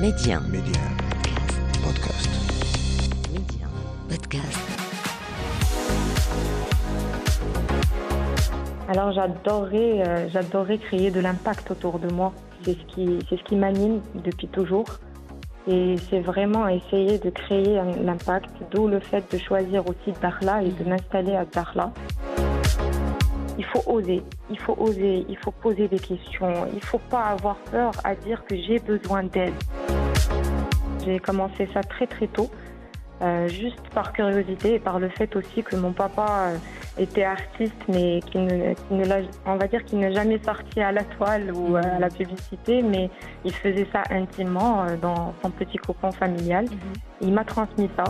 Média. Média. Podcast. Média. Podcast. Alors j'adorais, euh, j'adorais créer de l'impact autour de moi. C'est ce qui, c'est ce qui m'anime depuis toujours. Et c'est vraiment essayer de créer un- l'impact, d'où le fait de choisir aussi Dakhla et de m'installer à Dakhla. Il faut oser, il faut oser, il faut poser des questions, il faut pas avoir peur à dire que j'ai besoin d'aide. J'ai commencé ça très très tôt, euh, juste par curiosité et par le fait aussi que mon papa euh, était artiste, mais qui ne, qui ne l'a- on va dire qu'il n'est jamais sorti à la toile ou à la publicité, mais il faisait ça intimement euh, dans son petit cocon familial. Il m'a transmis ça.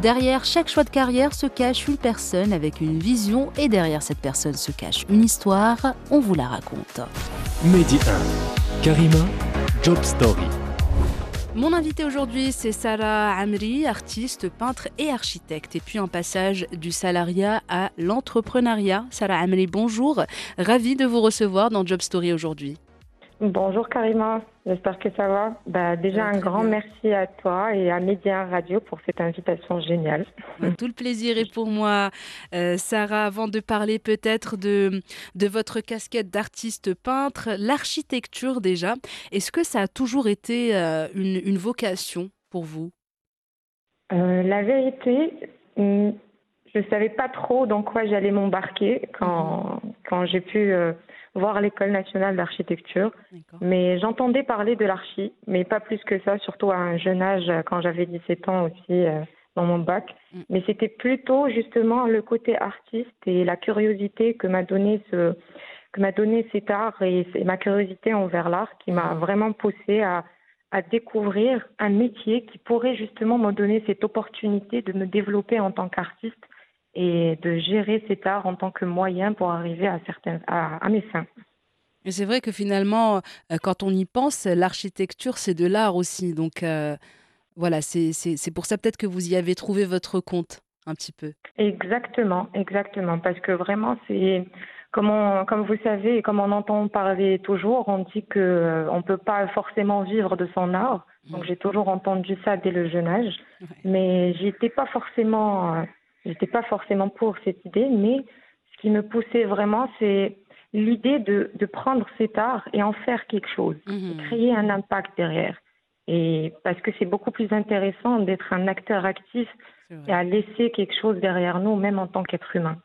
Derrière chaque choix de carrière se cache une personne avec une vision et derrière cette personne se cache une histoire. On vous la raconte. Mehdi 1. Karima, Job Story. Mon invité aujourd'hui, c'est Sarah Amri, artiste, peintre et architecte. Et puis un passage du salariat à l'entrepreneuriat. Sarah Amri, bonjour. Ravie de vous recevoir dans Job Story aujourd'hui. Bonjour Karima, j'espère que ça va. Bah, déjà un grand bien. merci à toi et à Média Radio pour cette invitation géniale. Tout le plaisir est pour moi. Euh, Sarah, avant de parler peut-être de, de votre casquette d'artiste peintre, l'architecture déjà, est-ce que ça a toujours été euh, une, une vocation pour vous? Euh, la vérité, hum, je ne savais pas trop dans quoi j'allais m'embarquer quand, quand j'ai pu euh, voir l'École nationale d'architecture. Mais j'entendais parler de l'archi, mais pas plus que ça, surtout à un jeune âge, euh, quand j'avais 17 ans aussi, euh, dans mon bac. Mm. Mais c'était plutôt justement le côté artiste et la curiosité que m'a donné ce que m'a donné cet art et, et ma curiosité envers l'art qui m'a Mm. vraiment poussé à, à découvrir un métier qui pourrait justement me donner cette opportunité de me développer en tant qu'artiste et de gérer cet art en tant que moyen pour arriver à certains à, à mes fins. Et c'est vrai que finalement, euh, quand on y pense, l'architecture, c'est de l'art aussi. Donc euh, voilà, c'est pour ça peut-être que vous y avez trouvé votre compte un petit peu. Exactement, exactement, parce que vraiment c'est comme on, comme vous savez et comme on entend parler toujours, on dit que euh, on peut pas forcément vivre de son art. Donc j'ai toujours entendu ça dès le jeune âge, Ouais. mais j'étais pas forcément, euh, j'étais pas forcément pour cette idée, mais ce qui me poussait vraiment, c'est l'idée de, de prendre cet art et en faire quelque chose, Mhm. créer un impact derrière. Et parce que c'est beaucoup plus intéressant d'être un acteur actif et à laisser quelque chose derrière nous, même en tant qu'être humain.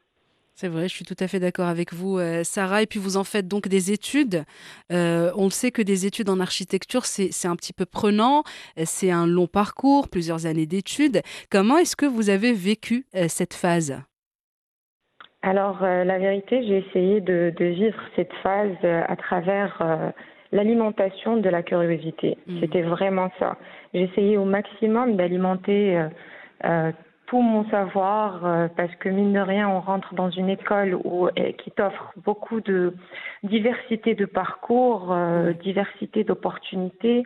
C'est vrai, je suis tout à fait d'accord avec vous, euh, Sarah. Et puis vous en faites donc des études. Euh, on le sait que des études en architecture, c'est un petit peu prenant. Euh, C'est un long parcours, plusieurs années d'études. Comment est-ce que vous avez vécu euh, cette phase? Alors, la vérité, j'ai essayé de, de vivre cette phase à travers l'alimentation de la curiosité. Mhm. C'était vraiment ça. J'essayais au maximum d'alimenter tout mon savoir euh, parce que mine de rien, on rentre dans une école où, euh, qui t'offre beaucoup de diversité de parcours, euh, diversité d'opportunités.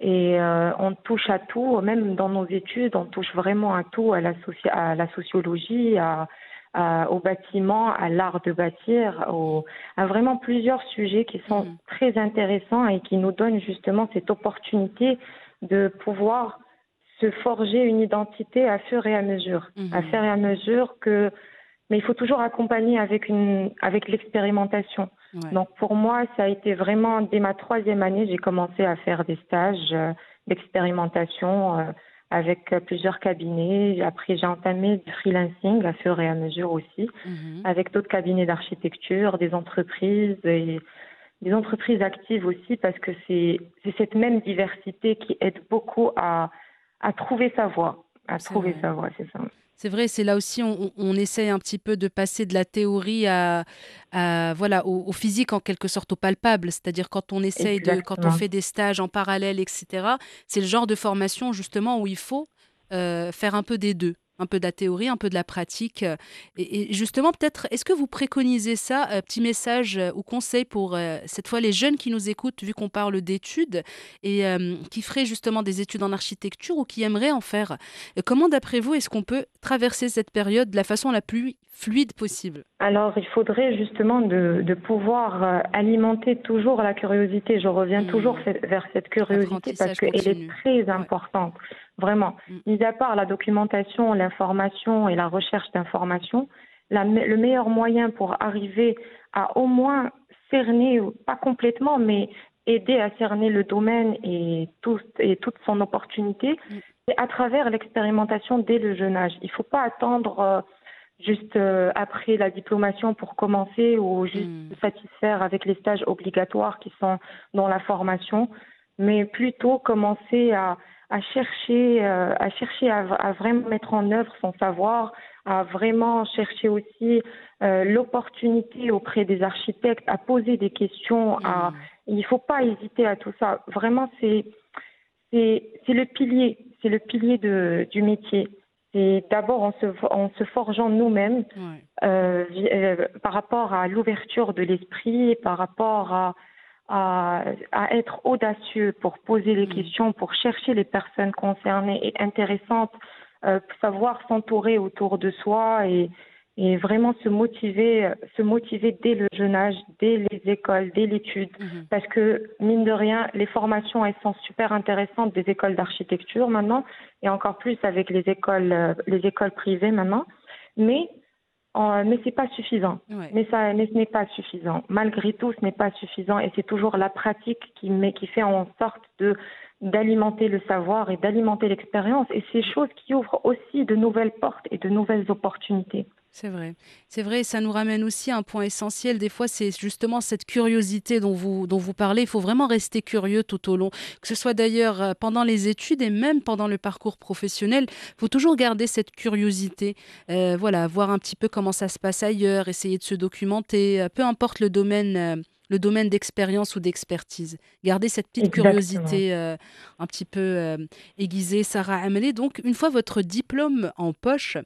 Et euh, on touche à tout, même dans nos études, on touche vraiment à tout, à la, soci- à la sociologie, à, à- au bâtiment, à l'art de bâtir, au- à vraiment plusieurs sujets qui sont Mhm. très intéressants et qui nous donnent justement cette opportunité de pouvoir se forger une identité à fur et à mesure, Mhm. à fur et à mesure que, mais il faut toujours accompagner avec une, avec l'expérimentation. Ouais. Donc pour moi, ça a été vraiment dès ma troisième année, j'ai commencé à faire des stages euh, d'expérimentation euh, avec euh, plusieurs cabinets. Après, j'ai entamé du freelancing à fur et à mesure aussi, Mhm. avec d'autres cabinets d'architecture, des entreprises et des entreprises actives aussi, parce que c'est cette même diversité qui aide beaucoup à, à trouver sa voie. À C'est trouver vrai. sa voie, c'est ça. C'est vrai, c'est là aussi on, on- essaye un petit peu de passer de la théorie à, à- voilà au, au physique en quelque sorte au palpable. C'est-à-dire quand on essaye de quand on fait des stages en parallèle, etc. C'est le genre de formation justement où il faut euh, faire un peu des deux. Un peu de la théorie, un peu de la pratique. Et, justement, peut-être, est-ce que vous préconisez ça, petit message ou conseil pour cette fois les jeunes qui nous écoutent, vu qu'on parle d'études et qui feraient justement des études en architecture ou qui aimeraient en faire Comment, d'après vous, est-ce qu'on peut traverser cette période de la façon la plus fluide possible? Alors, il faudrait justement de, pouvoir euh, alimenter toujours la curiosité. Je reviens mmh. toujours vers cette curiosité parce qu'elle est très importante, vraiment. Mmh. Mis à part la documentation, l'information et la recherche d'informations, le meilleur moyen pour arriver à au moins cerner, pas complètement, mais aider à cerner le domaine et, tout, et toute son opportunité, mmh. c'est à travers l'expérimentation dès le jeune âge. Il ne faut pas attendre euh, juste euh, après la diplomation pour commencer ou juste hmm. satisfaire avec les stages obligatoires qui sont dans la formation, mais plutôt commencer à, à chercher, euh, à, chercher à, vraiment mettre en œuvre son savoir, à vraiment chercher aussi euh, l'opportunité auprès des architectes, à poser des questions. À, hmm. il ne faut pas hésiter à tout ça. Vraiment, c'est le pilier, c'est le pilier de, du métier. C'est d'abord en se, en se forgeant nous-mêmes euh, euh, par rapport à l'ouverture de l'esprit, par rapport à, à, à, être audacieux pour poser les mm. questions, pour chercher les personnes concernées et intéressantes, euh, savoir s'entourer autour de soi et, et vraiment se motiver, se motiver dès le jeune âge, dès les écoles, dès l'étude, mhm. parce que mine de rien, les formations elles sont super intéressantes des écoles d'architecture maintenant, et encore plus avec les écoles, euh, les écoles privées maintenant, mais euh, mais c'est pas suffisant. Mais ça, mais ce n'est pas suffisant. Malgré tout, ce n'est pas suffisant, et c'est toujours la pratique qui met, qui fait en sorte de d'alimenter le savoir et d'alimenter l'expérience, et ces choses qui ouvrent aussi de nouvelles portes et de nouvelles opportunités. C'est vrai. C'est vrai, ça nous ramène aussi à un point essentiel. Des fois, c'est justement cette curiosité dont vous, dont vous parlez. Il faut vraiment rester curieux tout au long. Que ce soit d'ailleurs euh, pendant les études et même pendant le parcours professionnel, il faut toujours garder cette curiosité. Euh, voilà, voir un petit peu comment ça se passe ailleurs, essayer de se documenter, euh, peu importe le domaine. Le domaine d'expérience ou d'expertise. Garder cette petite curiosité un petit peu aiguisée. Sarah Amelé, donc, une fois votre diplôme en poche,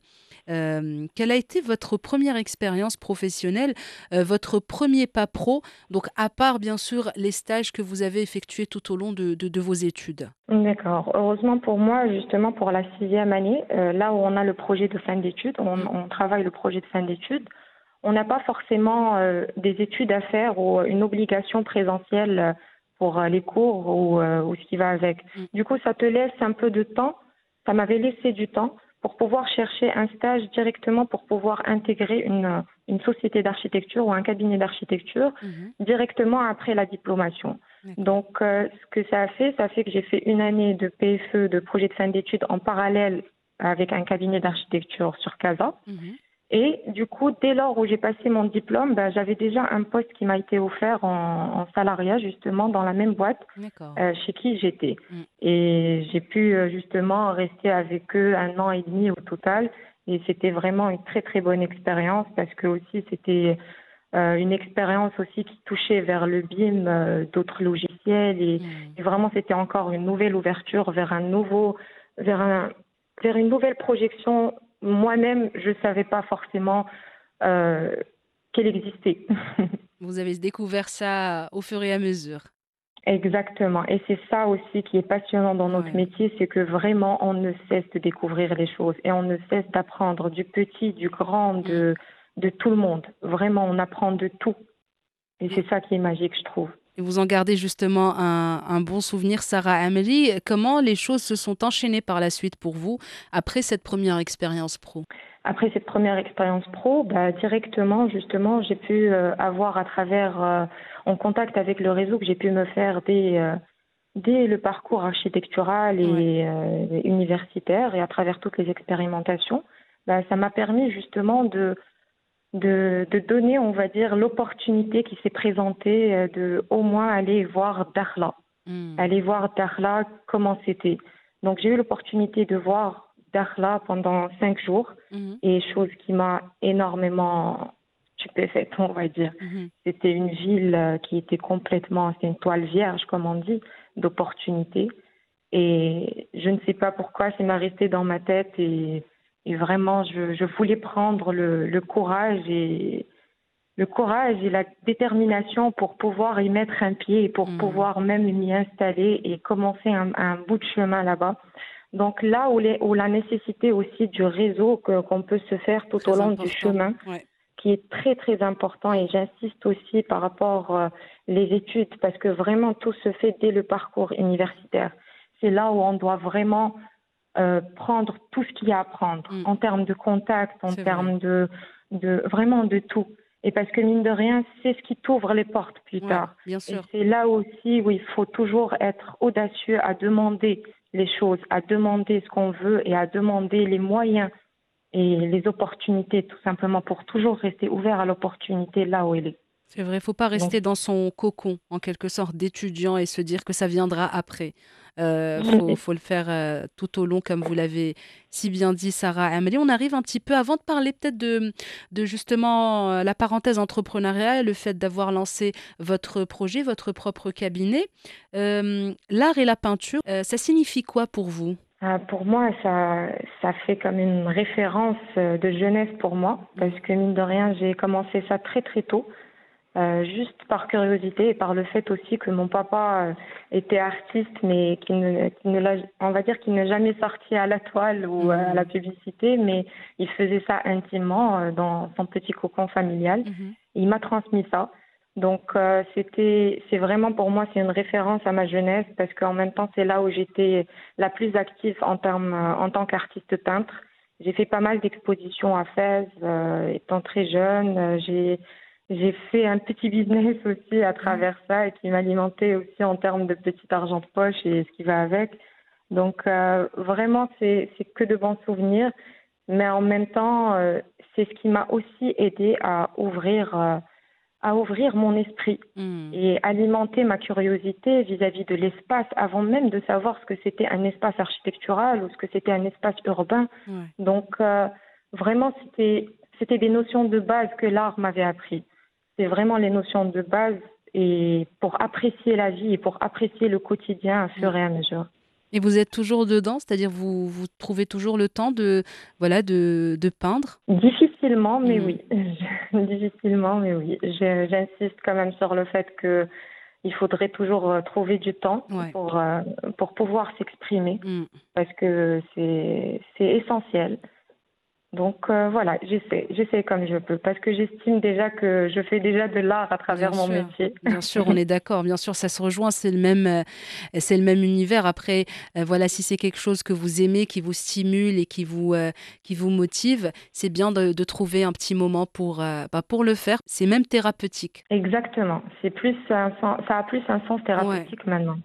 euh, quelle a été votre première expérience professionnelle, euh, votre premier pas pro, donc à part bien sûr les stages que vous avez effectués tout au long de, vos études? D'accord. Heureusement pour moi, justement pour la sixième année, euh, là où on a le projet de fin d'études, on, mm. travaille le projet de fin d'études, on n'a pas forcément des études à faire ou une obligation présentielle pour les cours ou, ou, ce qui va avec. Mm. Du coup, ça te laisse un peu de temps. Ça m'avait laissé du temps pour pouvoir chercher un stage directement pour pouvoir intégrer une, une société d'architecture ou un cabinet d'architecture mhm. directement après la diplomation. Donc, euh, ce que ça a fait, ça a fait que j'ai fait une année de PFE, de projet de fin d'études en parallèle avec un cabinet d'architecture sur Casa. Mhm. Et du coup, dès lors où j'ai passé mon diplôme, ben, j'avais déjà un poste qui m'a été offert en, salariat, justement, dans la même boîte euh, chez qui j'étais. Mm. Et j'ai pu euh, justement rester avec eux un an et demi au total. Et c'était vraiment une très, très bonne expérience parce que aussi, c'était euh, une expérience aussi qui touchait vers le BIM d'autres logiciels. Et, mm. et vraiment, c'était encore une nouvelle ouverture vers un nouveau, vers un, vers une nouvelle projection moi-même, je ne savais pas forcément euh, qu'elle existait. Vous avez découvert ça au fur et à mesure. Exactement. Et c'est ça aussi qui est passionnant dans notre métier, c'est que vraiment, on ne cesse de découvrir les choses et on ne cesse d'apprendre du petit, du grand, de, mm. de tout le monde. Vraiment, on apprend de tout. Et c'est ça qui est magique, je trouve. Et vous en gardez justement un, bon souvenir, Sarah Amelie. Comment les choses se sont enchaînées par la suite pour vous après cette première expérience pro? Après cette première expérience pro, bah, directement, justement, j'ai pu euh, avoir à travers, euh, en contact avec le réseau que j'ai pu me faire dès, euh, dès le parcours architectural et universitaire et à travers toutes les expérimentations, bah, ça m'a permis justement de de, de donner, on va dire, l'opportunité qui s'est présentée euh, de au moins aller voir Dakhla, hmm. aller voir Dakhla comment c'était. Donc j'ai eu l'opportunité de voir Dakhla pendant cinq jours hmm. et chose qui m'a énormément stupéfaite, on va dire. Hmm. C'était une ville euh, qui était complètement, c'est une toile vierge comme on dit, d'opportunités. Et je ne sais pas pourquoi, ça m'a resté dans ma tête et Et vraiment, je, je voulais prendre le, le courage et le courage et la détermination pour pouvoir y mettre un pied et pour Mhm. pouvoir même m'y installer et commencer un, un bout de chemin là-bas. Donc là où, les, où la nécessité aussi du réseau qu'on peut se faire tout Très au long important. du chemin, Ouais. qui est très très important et j'insiste aussi par rapport euh, les études parce que vraiment tout se fait dès le parcours universitaire. C'est là où on doit vraiment euh, prendre tout ce qu'il y a à prendre Mm. en termes de contact, en termes de, de vraiment de tout. Et parce que mine de rien, c'est ce qui t'ouvre les portes plus Ouais, tard. bien Et sûr. c'est là aussi où il faut toujours être audacieux à demander les choses, à demander ce qu'on veut et à demander les moyens et les opportunités, tout simplement, pour toujours rester ouvert à l'opportunité là où elle est. C'est vrai, faut pas rester dans son cocon, en quelque sorte, d'étudiant et se dire que ça viendra après. Euh, faut, faut le faire euh, tout au long, comme vous l'avez si bien dit, Sarah Amélie. On arrive un petit peu, avant de parler peut-être de, de justement euh, la parenthèse entrepreneuriale, le fait d'avoir lancé votre projet, votre propre cabinet. L'art et la peinture, ça signifie quoi pour vous? Euh, pour moi, ça, ça fait comme une référence de jeunesse pour moi, parce que mine de rien, j'ai commencé ça très très tôt, euh, juste par curiosité et par le fait aussi que mon papa euh, était artiste, mais qui ne, qui ne l'a, on va dire qu'il n'est jamais sorti à la toile ou euh, à la publicité, mais il faisait ça intimement dans son petit cocon familial. Mhm. Il m'a transmis ça. Donc euh, c'était c'est vraiment pour moi c'est une référence à ma jeunesse parce qu'en même temps c'est là où j'étais la plus active en termes en tant qu'artiste peintre. J'ai fait pas mal d'expositions à Fès euh, étant très jeune. J'ai j'ai fait un petit business aussi à travers ça et qui m'alimentait aussi en termes de petit argent de poche et ce qui va avec. Donc euh, vraiment c'est que de bons souvenirs, mais en même temps euh, c'est ce qui m'a aussi aidé à ouvrir euh, à ouvrir mon esprit Mm. et alimenter ma curiosité vis-à-vis de l'espace avant même de savoir ce que c'était un espace architectural ou ce que c'était un espace urbain. Donc vraiment c'était c'était des notions de base que l'art m'avait appris. C'est vraiment les notions de base et pour apprécier la vie et pour apprécier le quotidien à fur et à mesure. Et vous êtes toujours dedans, c'est-à-dire vous, vous trouvez toujours le temps de, voilà, de, de peindre? Difficilement, mais oui. Difficilement, mais oui. J'insiste quand même sur le fait que il faudrait toujours euh, trouver du temps Ouais. pour, euh, pour pouvoir s'exprimer Mm. parce que c'est c'est essentiel. Donc euh, voilà, j'essaie, j'essaie comme je peux parce que j'estime déjà que je fais déjà de l'art à travers Bien mon sûr. métier. Bien sûr, on est d'accord. Bien sûr, ça se rejoint. C'est le même, euh, c'est le même univers. Après, euh, voilà, si c'est quelque chose que vous aimez, qui vous stimule et qui vous, qui vous motive, c'est bien de, de trouver un petit moment pour, bah, pour le faire. C'est même thérapeutique. Exactement. C'est plus un sens- ça a plus un sens thérapeutique maintenant.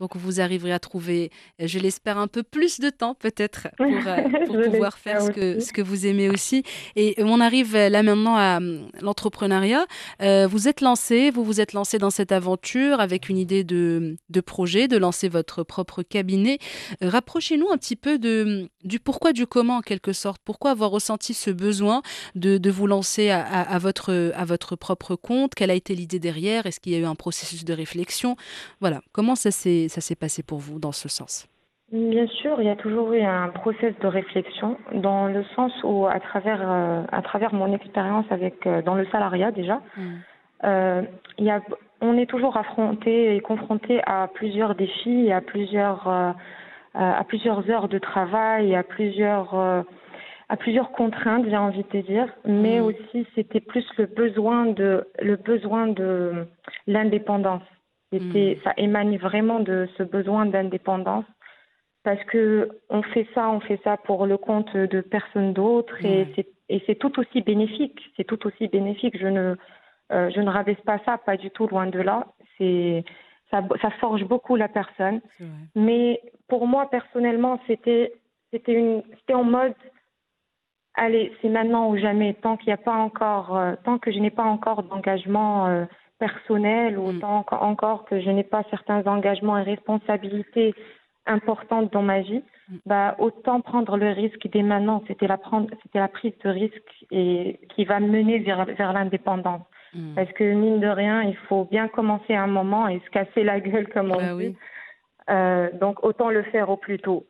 Donc, vous arriverez à trouver, euh, je l'espère, un peu plus de temps peut-être pour, euh, pour pouvoir faire ce que, aussi. ce que vous aimez aussi. Et on arrive euh, là maintenant à hum, l'entrepreneuriat. Euh, vous êtes lancé, vous vous êtes lancé dans cette aventure avec une idée de, de projet, de lancer votre propre cabinet. Euh, Rapprochez-nous un petit peu de, du pourquoi, du comment en quelque sorte. Pourquoi avoir ressenti ce besoin de, de vous lancer à, à- à votre, à votre propre compte? Quelle a été l'idée derrière? Est-ce qu'il y a eu un processus de réflexion? Voilà, comment ça s'est s'est passé pour vous dans ce sens? Bien sûr, il y a toujours eu un process de réflexion dans le sens où, à travers, euh, à travers mon expérience avec euh, dans le salariat déjà, euh, il y a, on est toujours affronté et confronté à plusieurs défis, à plusieurs, euh, à plusieurs heures de travail, à plusieurs, euh, à plusieurs contraintes, j'ai envie de dire. Mais Mhm. aussi, c'était plus le besoin de, le besoin de l'indépendance. C'était, ça émane vraiment de ce besoin d'indépendance parce que on fait ça, on fait ça pour le compte de personne d'autre et c'est et c'est tout aussi bénéfique. C'est tout aussi bénéfique. Je ne euh, je ne rabaisse pas ça, pas du tout, loin de là. C'est ça, ça forge beaucoup la personne. Mais pour moi personnellement, c'était c'était une c'était en mode allez, c'est maintenant ou jamais. Tant qu'il n'y a pas encore, euh, tant que je n'ai pas encore d'engagement euh, personnel Mm. tant qu'en- encore que je n'ai pas certains engagements et responsabilités importantes dans ma vie, Mm. bah autant prendre le risque dès maintenant. C'était la prendre, c'était la prise de risque et qui va mener vers vers l'indépendance. Mm. Parce que mine de rien, il faut bien commencer à un moment et se casser la gueule comme on Bah dit. oui, Euh, donc autant le faire au plus tôt.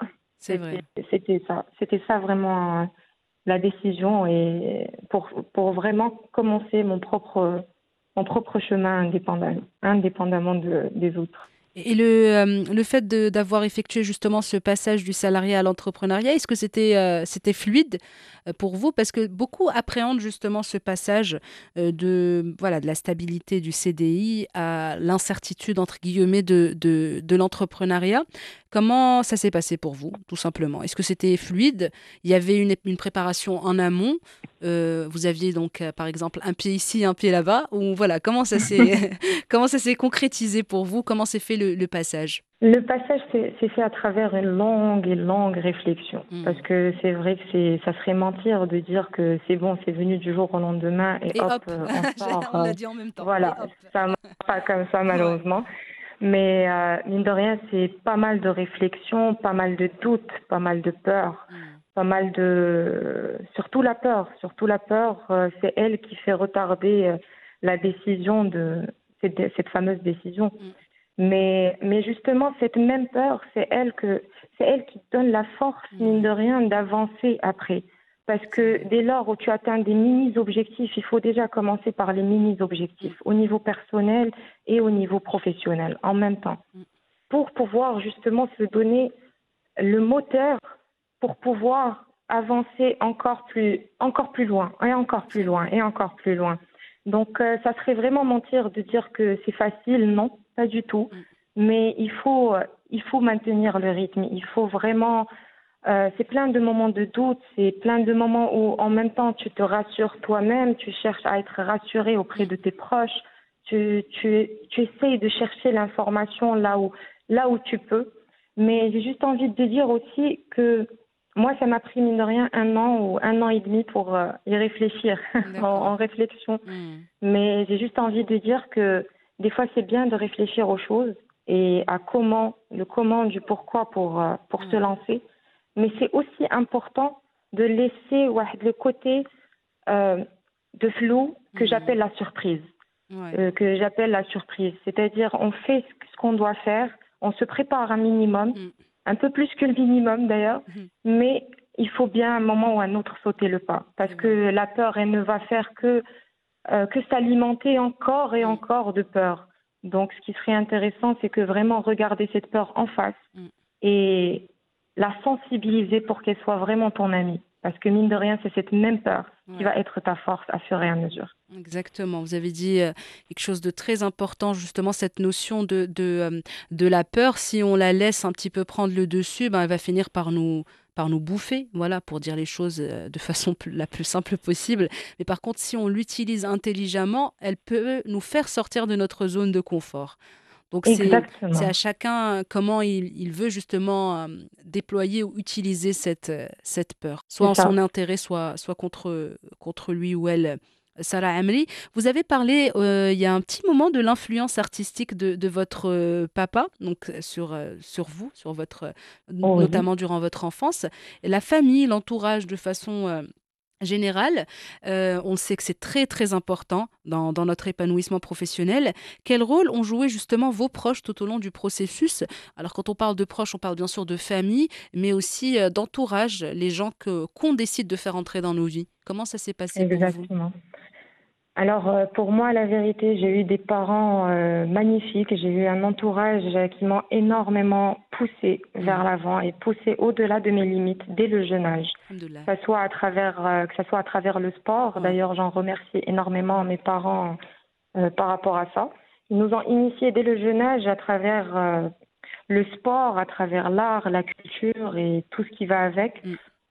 c'est vrai. C'était- C'était ça. C'était ça vraiment euh, la décision et pour, pour vraiment commencer mon propre, mon propre chemin indépendant, indépendamment de, des autres. Et le, euh, le fait d'avoir effectué justement ce passage du salarié à l'entrepreneuriat, est-ce que c'était euh, fluide euh, pour vous? Parce que beaucoup appréhendent justement ce passage de, voilà, de la stabilité du CDI à l'incertitude, entre guillemets, de, de, de l'entrepreneuriat. Comment ça s'est passé pour vous, tout simplement? Est-ce que c'était fluide? Il y avait une, une préparation en amont Vous aviez donc, par exemple, un pied ici, un pied là-bas Ou voilà, comment ça s'est comment ça s'est concrétisé pour vous? Comment s'est fait le le, passage? Le passage s'est fait à travers une longue et longue réflexion. Hmm. Parce que c'est vrai que ça serait mentir de dire que c'est bon, c'est venu du jour au lendemain et, hop, euh, on sort. on l'a dit en même temps. Voilà, ça ne pas comme ça malheureusement. Mais euh, mine de rien, c'est pas mal de réflexion, pas mal de doutes, pas mal de peur, hmm. Pas mal de... Surtout la peur. Surtout la peur, euh, c'est elle qui fait retarder la décision de cette, fameuse décision. Hmm. Mais, mais justement, cette même peur, c'est elle, que, c'est elle qui donne la force, mine de rien, d'avancer après. Parce que dès lors où tu atteins des mini-objectifs, il faut déjà commencer par les mini-objectifs, au niveau personnel et au niveau professionnel, en même temps. Pour pouvoir justement se donner le moteur pour pouvoir avancer encore plus, encore plus loin, et encore plus loin, et encore plus loin. Donc, euh, ça serait vraiment mentir de dire que c'est facile, non pas du tout. Mm. Mais il faut, il faut maintenir le rythme. Il faut vraiment. Euh, c'est plein de moments de doute, c'est plein de moments où en même temps tu te rassures toi-même, tu cherches à être rassuré auprès de tes proches, tu, tu, tu essayes de chercher l'information là où, là où tu peux. Mais j'ai juste envie de dire aussi que moi, ça m'a pris, mine de rien, un an ou un an et demi pour euh, y réfléchir, en, réflexion. Mm. Mais j'ai juste envie de dire que des fois, c'est bien de réfléchir aux choses et à comment, le comment, du pourquoi pour, euh, pour se lancer. Mais c'est aussi important de laisser le côté euh, de flou que j'appelle la surprise. Que j'appelle la surprise. C'est-à-dire, on fait ce qu'on doit faire, on se prépare un minimum. Un peu plus que le minimum d'ailleurs, mm-hmm. mais il faut bien à un moment ou à un autre sauter le pas. Parce que la peur, elle ne va faire que euh, que s'alimenter encore et encore de peur. Donc, ce qui serait intéressant, c'est que vraiment regarder cette peur en face mm. et la sensibiliser pour qu'elle soit vraiment ton amie. Parce que mine de rien, c'est cette même peur qui va être ta force à fur et à mesure. Exactement. Vous avez dit euh, quelque chose de très important, justement, cette notion de, de, euh, de, la peur. Si on la laisse un petit peu prendre le dessus, ben, elle va finir par nous, par nous bouffer, voilà, pour dire les choses euh, de façon la plus simple possible. Mais par contre, si on l'utilise intelligemment, elle peut nous faire sortir de notre zone de confort. Donc c'est à chacun comment il, veut justement euh, déployer ou utiliser cette, cette peur, soit en son intérêt, soit, soit contre, contre lui ou elle. Sarah Amri, vous avez parlé euh, il y a un petit moment de l'influence artistique de, votre euh, papa, donc euh, sur, sur vous, sur votre, oh notamment durant votre enfance. la famille, l'entourage de façon générale, on sait que c'est très très important dans, notre épanouissement professionnel. Quel rôle ont joué justement vos proches tout au long du processus? Alors quand on parle de proches, on parle bien sûr de famille, mais aussi d'entourage, les gens qu'on décide de faire entrer dans nos vies. Comment ça s'est passé Exactement. Alors euh, pour moi, la vérité, j'ai eu des parents euh, magnifiques, j'ai eu un entourage qui m'ont énormément poussé vers l'avant et poussé au-delà de mes limites dès le jeune âge. Que ça soit à travers, euh, que ça soit à travers le sport. D'ailleurs, j'en remercie énormément mes parents par rapport à ça. Ils nous ont initiés dès le jeune âge à travers le sport, à travers l'art, la culture et tout ce qui va avec.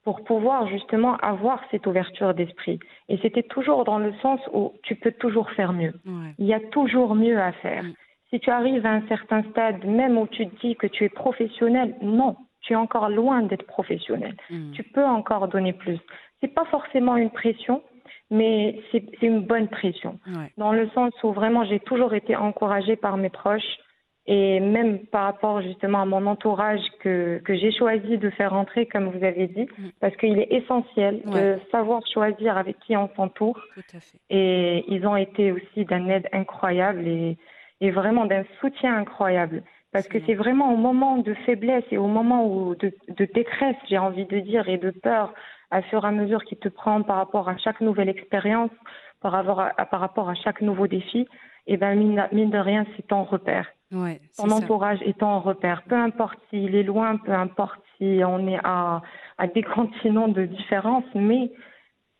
Pour pouvoir justement avoir cette ouverture d'esprit. Et c'était toujours dans le sens où tu peux toujours faire mieux. Il y a toujours mieux à faire. Mm. Si tu arrives à un certain stade, même où tu te dis que tu es professionnel, non, tu es encore loin d'être professionnel. Mm. Tu peux encore donner plus. C'est pas forcément une pression, mais c'est une bonne pression. Dans le sens où vraiment j'ai toujours été encouragée par mes proches et même par rapport justement à mon entourage que, que j'ai choisi de faire entrer, comme vous avez dit, mm. parce qu'il est essentiel de savoir choisir avec qui on s'entoure. Et ils ont été aussi d'un aide incroyable et, et vraiment d'un soutien incroyable. Parce que c'est vraiment au moment de faiblesse et au moment où de, de détresse, j'ai envie de dire, et de peur, à fur et à mesure qu'il te prend par rapport à chaque nouvelle expérience, par rapport à, par rapport à chaque nouveau défi, et eh ben mine, mine de rien, c'est ton repère. Ouais, ton entourage est ton repère. Peu importe s'il est loin, peu importe si on est à, à des continents de différence, mais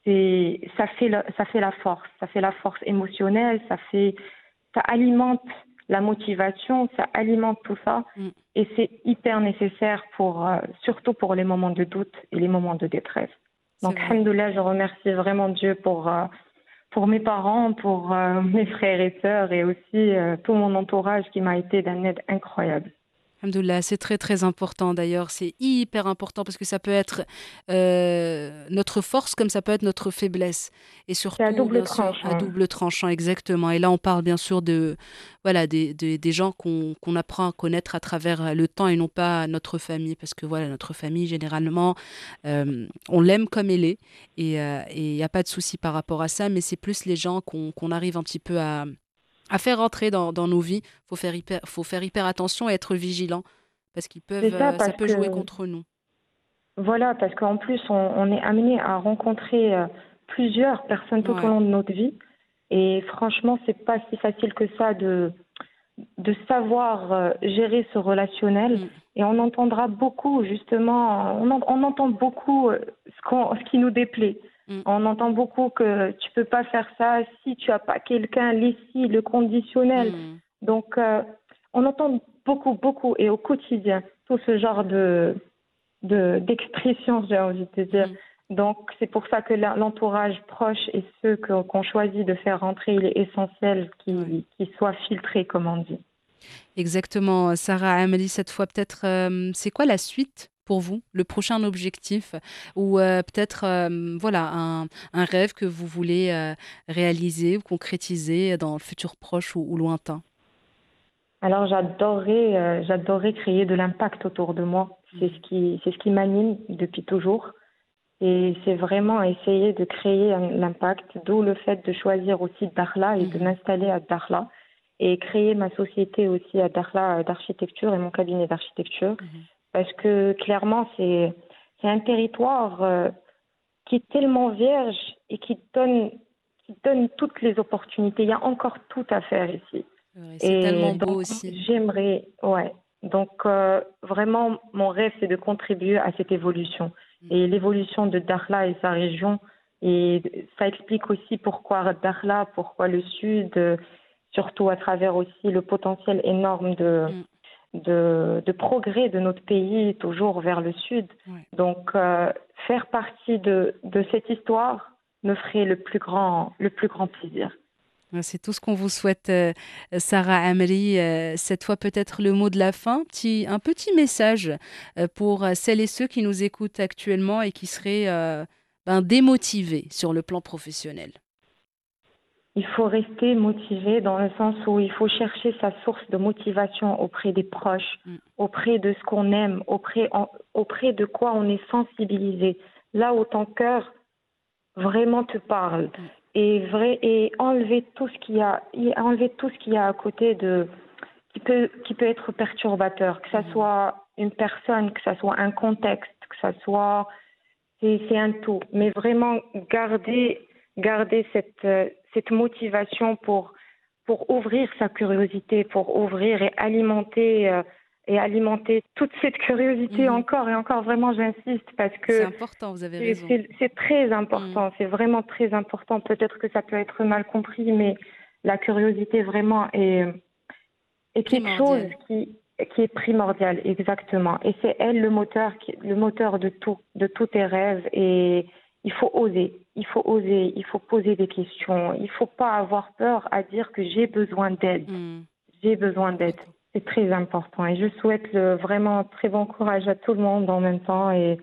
c'est ça fait la, ça fait la force, ça fait la force émotionnelle, ça fait ça alimente la motivation, ça alimente tout ça mm. et c'est hyper nécessaire pour euh, surtout pour les moments de doute et les moments de détresse. Donc alhamdoulilah, je remercie vraiment Dieu pour euh, pour mes parents, pour euh, mes frères et sœurs et aussi tout mon entourage qui m'a été d'un aide incroyable c'est très très important d'ailleurs, c'est hyper important parce que ça peut être euh, notre force comme ça peut être notre faiblesse. Et surtout, à double tranchant. à double tranchant, exactement. Et là, on parle bien sûr de voilà des, des, gens qu'on apprend à connaître à travers le temps et non pas notre famille parce que voilà notre famille généralement euh, on l'aime comme elle est et il euh, n'y a pas de souci par rapport à ça, mais c'est plus les gens qu'on arrive un petit peu à à faire rentrer dans, nos vies. Il faut faire, hyper, faut faire hyper attention et être vigilant parce qu'ils peuvent, ça, euh, peut jouer contre nous. Voilà, parce qu'en plus, on, est amené à rencontrer euh, plusieurs personnes tout au long de notre vie. Et franchement, c'est pas si facile que ça de, de savoir euh, gérer ce relationnel. Mm. Et on entendra beaucoup, justement, on, on entend beaucoup ce, ce qui nous déplaît. Mm. On entend beaucoup que tu peux pas faire ça si tu as pas quelqu'un, l'ici, le conditionnel. Mm. Donc, euh, on entend beaucoup, beaucoup et au quotidien tout ce genre de d'expression, j'ai envie de dire. Mm. Donc, c'est pour ça que l'entourage proche et ceux qu'on choisit de faire rentrer, il est essentiel qu'ils soient filtrés, comme on dit. Exactement. Sarah Amélie, cette fois, peut-être, euh, c'est quoi la suite pour vous, le prochain objectif ou euh, peut-être euh, voilà un, un, rêve que vous voulez euh, réaliser ou concrétiser dans le futur proche ou, lointain? Alors j'adorerais j'adorerais créer de l'impact autour de moi. C'est ce qui c'est ce qui m'anime depuis toujours et c'est vraiment essayer de créer l'impact, d'où le fait de choisir aussi Darla et de mmh m'installer à Darla et créer ma société aussi à Darla d'architecture et mon cabinet d'architecture. Mmh parce que clairement, c'est un territoire euh, qui est tellement vierge et qui donne, qui donne toutes les opportunités. Il y a encore tout à faire ici. c'est tellement beau aussi. J'aimerais, ouais. Donc, euh, vraiment, mon rêve, c'est de contribuer à cette évolution. Mm. Et l'évolution de Dakhla et sa région. Et ça explique aussi pourquoi Dakhla, pourquoi le Sud, surtout à travers aussi le potentiel énorme de, mm de, progrès de notre pays toujours vers le sud. Donc, euh, faire partie de, cette histoire me ferait le plus grand, le plus grand plaisir. C'est tout ce qu'on vous souhaite, euh, Sarah Amri. Euh, cette fois, peut-être le mot de la fin, petit, un petit message pour celles et ceux qui nous écoutent actuellement et qui seraient ben, démotivés sur le plan professionnel il faut rester motivé dans le sens où il faut chercher sa source de motivation auprès des proches, mm. auprès de ce qu'on aime, auprès, auprès de quoi on est sensibilisé, là où ton cœur vraiment te parle. Mm. Et, vrai, et enlever tout ce qu'il y a, enlever tout ce qu'il y a à côté de qui peut, qui peut être perturbateur, que ce mm. soit une personne, que ce soit un contexte, que ce soit c'est un tout, mais vraiment garder garder cette cette motivation pour, pour ouvrir sa curiosité, pour ouvrir et alimenter, euh, et alimenter toute cette curiosité mhm. encore et encore. Vraiment, j'insiste parce que. C'est important, vous avez raison. C'est très important, mhm. c'est vraiment très important. Peut-être que ça peut être mal compris, mais la curiosité vraiment est, est quelque chose qui, qui est primordial, exactement. Et c'est elle le moteur, qui, le moteur de tout, de tous tes rêves. Et il faut oser, il faut oser, il faut poser des questions, il ne faut pas avoir peur à dire que j'ai besoin d'aide. Hmm. J'ai besoin d'aide. C'est très important et je souhaite le, vraiment très bon courage à tout le monde en même temps et,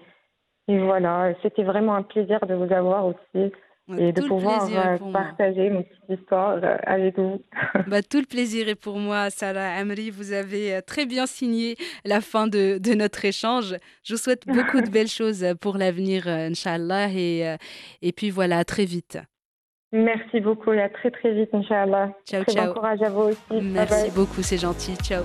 et voilà, c'était vraiment un plaisir de vous avoir aussi et de pouvoir euh, partager mon petite histoire euh, avec vous. Bah, tout le plaisir est pour moi, Salah Amri. Vous avez euh, très bien signé la fin de, de notre échange. Je vous souhaite beaucoup de belles choses pour l'avenir, Inch'Allah. Et, et puis voilà, à très vite. Merci beaucoup et à très très vite, Inch'Allah. Ciao, très ciao. Bon courage à vous aussi. Merci beaucoup, c'est gentil. Ciao.